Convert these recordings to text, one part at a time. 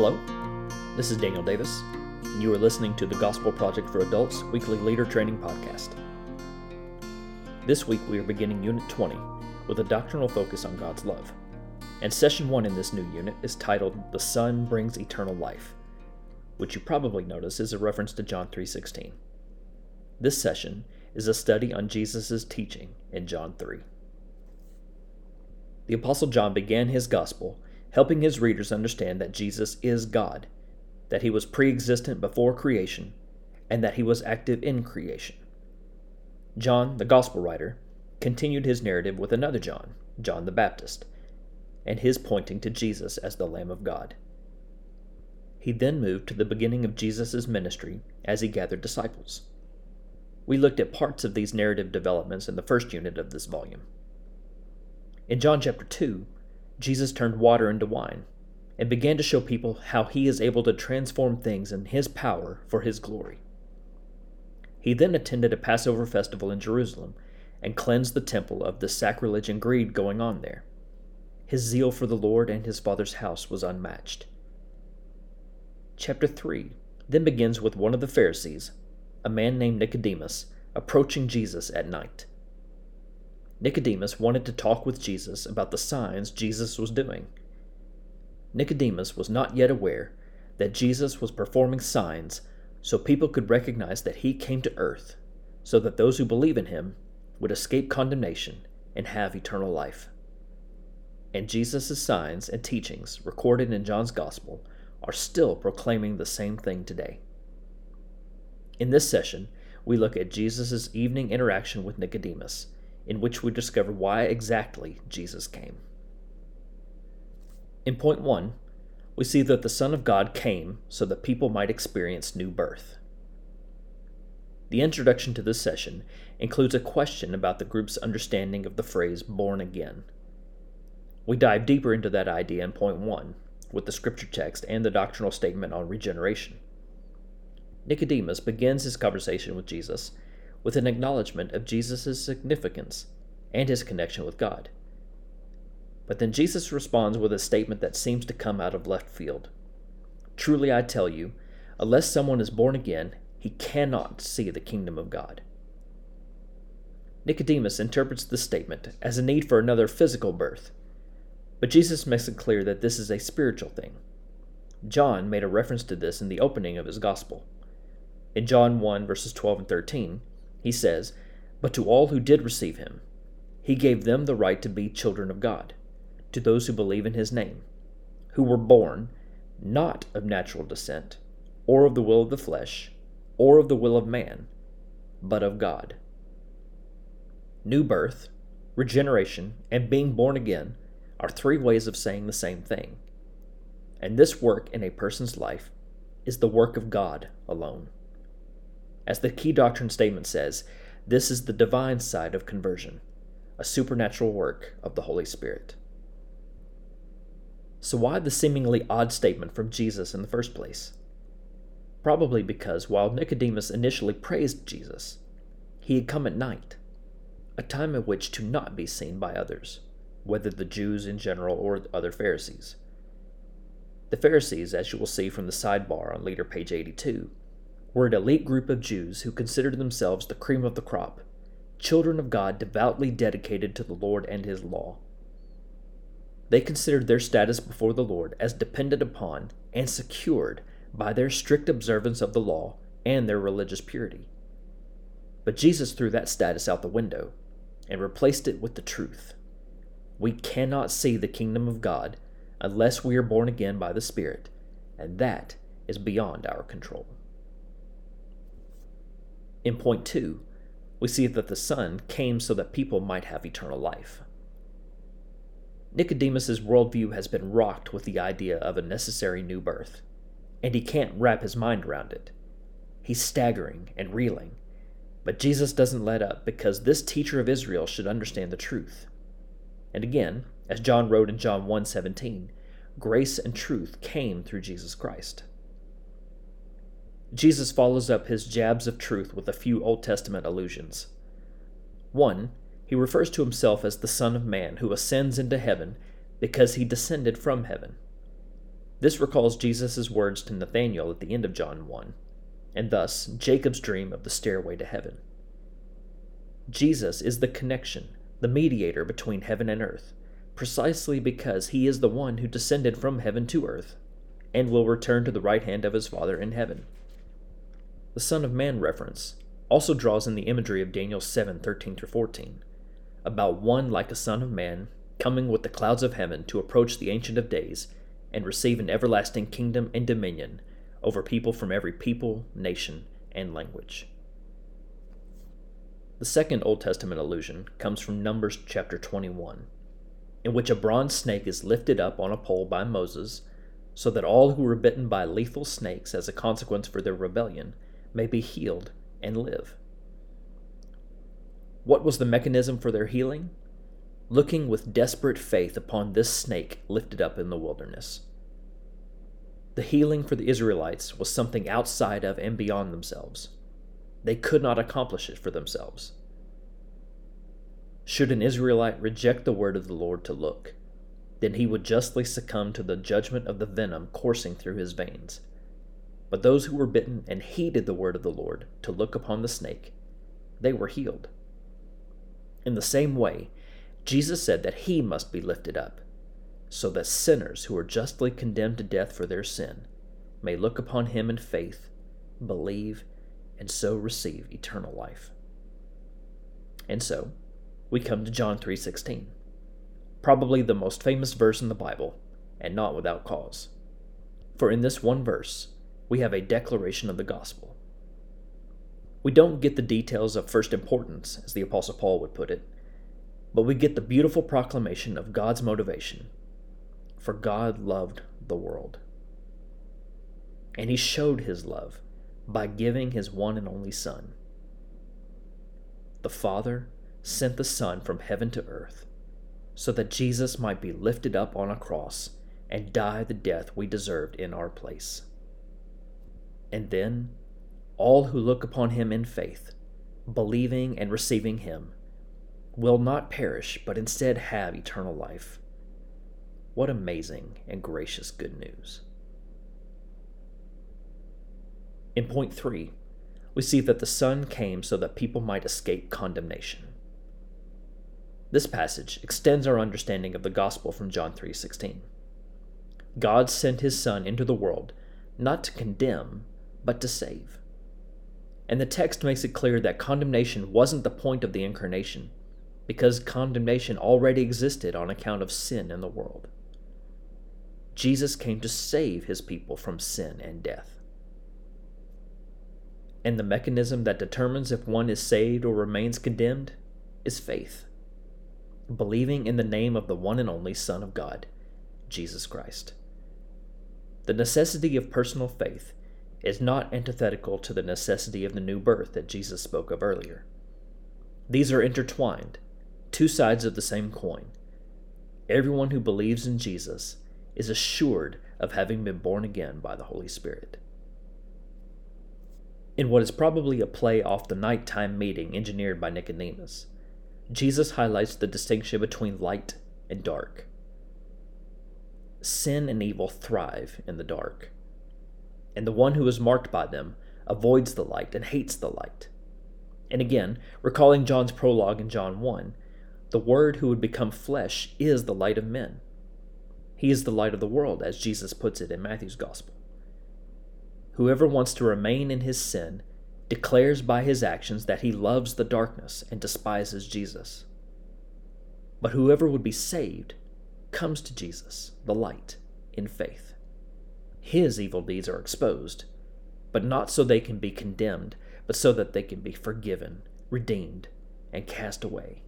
Hello, this is Daniel Davis, and you are listening to the Gospel Project for Adults weekly leader training podcast. This week we are beginning Unit 20 with a doctrinal focus on God's love. And session 1 in this new unit is titled The Son Brings Eternal Life, which you probably notice is a reference to John 3:16. This session is a study on Jesus' teaching in John 3. The apostle John began his gospel helping his readers understand that Jesus is God, that he was pre existent before creation, and that he was active in creation. John, the Gospel writer, continued his narrative with another John, John the Baptist, and his pointing to Jesus as the Lamb of God. He then moved to the beginning of Jesus' ministry as he gathered disciples. We looked at parts of these narrative developments in the first unit of this volume. In John chapter 2, Jesus turned water into wine and began to show people how he is able to transform things in his power for his glory. He then attended a Passover festival in Jerusalem and cleansed the temple of the sacrilege and greed going on there. His zeal for the Lord and his Father's house was unmatched. Chapter 3 then begins with one of the Pharisees, a man named Nicodemus, approaching Jesus at night. Nicodemus wanted to talk with Jesus about the signs Jesus was doing. Nicodemus was not yet aware that Jesus was performing signs so people could recognize that he came to earth, so that those who believe in him would escape condemnation and have eternal life. And Jesus' signs and teachings recorded in John's Gospel are still proclaiming the same thing today. In this session, we look at Jesus' evening interaction with Nicodemus in which we discover why exactly Jesus came. In point one, we see that the Son of God came so that people might experience new birth. The introduction to this session includes a question about the group's understanding of the phrase born again. We dive deeper into that idea in point one, with the scripture text and the doctrinal statement on regeneration. Nicodemus begins his conversation with Jesus with an acknowledgement of Jesus' significance and his connection with God. But then Jesus responds with a statement that seems to come out of left field. Truly I tell you, unless someone is born again, he cannot see the kingdom of God. Nicodemus interprets this statement as a need for another physical birth, but Jesus makes it clear that this is a spiritual thing. John made a reference to this in the opening of his gospel. In John 1, verses 12 and 13, he says, But to all who did receive him, he gave them the right to be children of God, to those who believe in his name, who were born not of natural descent, or of the will of the flesh, or of the will of man, but of God. New birth, regeneration, and being born again are three ways of saying the same thing. And this work in a person's life is the work of God alone. As the key doctrine statement says, this is the divine side of conversion, a supernatural work of the Holy Spirit. So, why the seemingly odd statement from Jesus in the first place? Probably because while Nicodemus initially praised Jesus, he had come at night, a time at which to not be seen by others, whether the Jews in general or other Pharisees. The Pharisees, as you will see from the sidebar on leader page 82, were an elite group of Jews who considered themselves the cream of the crop, children of God devoutly dedicated to the Lord and His law. They considered their status before the Lord as dependent upon and secured by their strict observance of the law and their religious purity. But Jesus threw that status out the window and replaced it with the truth. We cannot see the kingdom of God unless we are born again by the Spirit, and that is beyond our control. In point two, we see that the Son came so that people might have eternal life. Nicodemus's worldview has been rocked with the idea of a necessary new birth, and he can't wrap his mind around it. He's staggering and reeling, but Jesus doesn't let up because this teacher of Israel should understand the truth. And again, as John wrote in John 1:17, grace and truth came through Jesus Christ. Jesus follows up his jabs of truth with a few Old Testament allusions. One, he refers to himself as the Son of Man who ascends into heaven because he descended from heaven. This recalls Jesus' words to Nathanael at the end of John 1, and thus Jacob's dream of the stairway to heaven. Jesus is the connection, the mediator between heaven and earth, precisely because he is the one who descended from heaven to earth and will return to the right hand of his Father in heaven. The Son of Man reference also draws in the imagery of Daniel 7 13 through 14, about one like a Son of Man coming with the clouds of heaven to approach the Ancient of Days and receive an everlasting kingdom and dominion over people from every people, nation, and language. The second Old Testament allusion comes from Numbers chapter 21, in which a bronze snake is lifted up on a pole by Moses so that all who were bitten by lethal snakes as a consequence for their rebellion may be healed and live. What was the mechanism for their healing? Looking with desperate faith upon this snake lifted up in the wilderness. The healing for the Israelites was something outside of and beyond themselves. They could not accomplish it for themselves. Should an Israelite reject the word of the Lord to look, then he would justly succumb to the judgment of the venom coursing through his veins. But those who were bitten and heeded the word of the Lord to look upon the snake, they were healed. In the same way, Jesus said that he must be lifted up, so that sinners who are justly condemned to death for their sin may look upon him in faith, believe, and so receive eternal life. And so, we come to John 3:16. Probably the most famous verse in the Bible, and not without cause. For in this one verse, we have a declaration of the gospel. We don't get the details of first importance, as the Apostle Paul would put it, but we get the beautiful proclamation of God's motivation. For God loved the world. And he showed his love by giving his one and only Son. The Father sent the Son from heaven to earth so that Jesus might be lifted up on a cross and die the death we deserved in our place. And then all who look upon him in faith, believing and receiving him, will not perish, but instead have eternal life. What amazing and gracious good news. In point three, we see that the Son came so that people might escape condemnation. This passage extends our understanding of the gospel from John 3:16. God sent his son into the world not to condemn, but to save. And the text makes it clear that condemnation wasn't the point of the incarnation, because condemnation already existed on account of sin in the world. Jesus came to save his people from sin and death. And the mechanism that determines if one is saved or remains condemned is faith believing in the name of the one and only Son of God, Jesus Christ. The necessity of personal faith is not antithetical to the necessity of the new birth that Jesus spoke of earlier. These are intertwined, two sides of the same coin. Everyone who believes in Jesus is assured of having been born again by the Holy Spirit. In what is probably a play off the nighttime meeting engineered by Nicodemus, Jesus highlights the distinction between light and dark. Sin and evil thrive in the dark, and the one who is marked by them avoids the light and hates the light. And again, recalling John's prologue in John 1, the Word who would become flesh is the light of men. He is the light of the world, as Jesus puts it in Matthew's Gospel. Whoever wants to remain in his sin declares by his actions that he loves the darkness and despises Jesus. But whoever would be saved comes to Jesus, the light, in faith. His evil deeds are exposed, but not so they can be condemned, but so that they can be forgiven, redeemed, and cast away.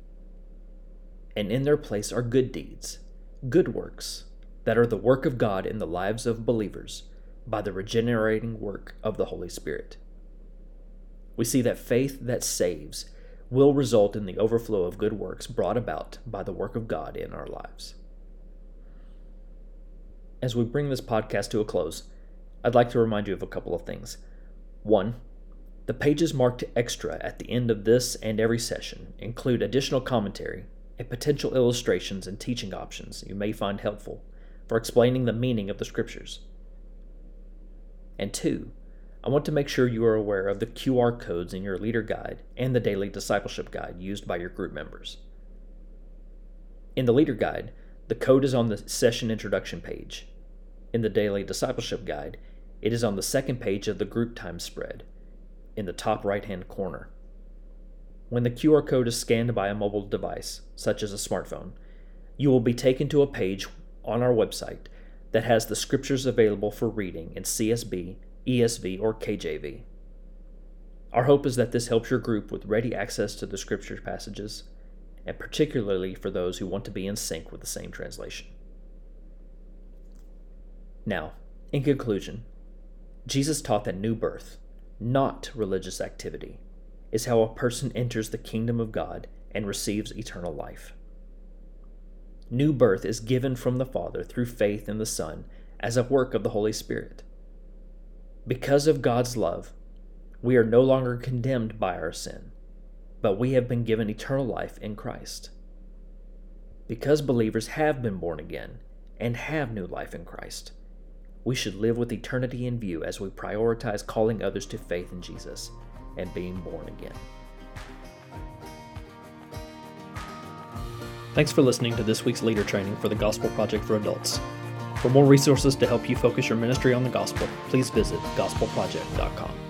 And in their place are good deeds, good works, that are the work of God in the lives of believers by the regenerating work of the Holy Spirit we see that faith that saves will result in the overflow of good works brought about by the work of God in our lives. As we bring this podcast to a close, I'd like to remind you of a couple of things. One, the pages marked extra at the end of this and every session include additional commentary and potential illustrations and teaching options you may find helpful for explaining the meaning of the scriptures. And two, I want to make sure you are aware of the QR codes in your leader guide and the daily discipleship guide used by your group members. In the leader guide, the code is on the session introduction page. In the daily discipleship guide, it is on the second page of the group time spread in the top right hand corner. When the QR code is scanned by a mobile device, such as a smartphone, you will be taken to a page on our website that has the scriptures available for reading in CSB, ESV, or KJV. Our hope is that this helps your group with ready access to the scripture passages, and particularly for those who want to be in sync with the same translation. Now, in conclusion, Jesus taught that new birth, not religious activity, is how a person enters the kingdom of God and receives eternal life. New birth is given from the Father through faith in the Son as a work of the Holy Spirit. Because of God's love, we are no longer condemned by our sin, but we have been given eternal life in Christ. Because believers have been born again and have new life in Christ, we should live with eternity in view as we prioritize calling others to faith in Jesus and being born again. Thanks for listening to this week's leader training for the Gospel Project for Adults. For more resources to help you focus your ministry on the gospel, please visit gospelproject.com.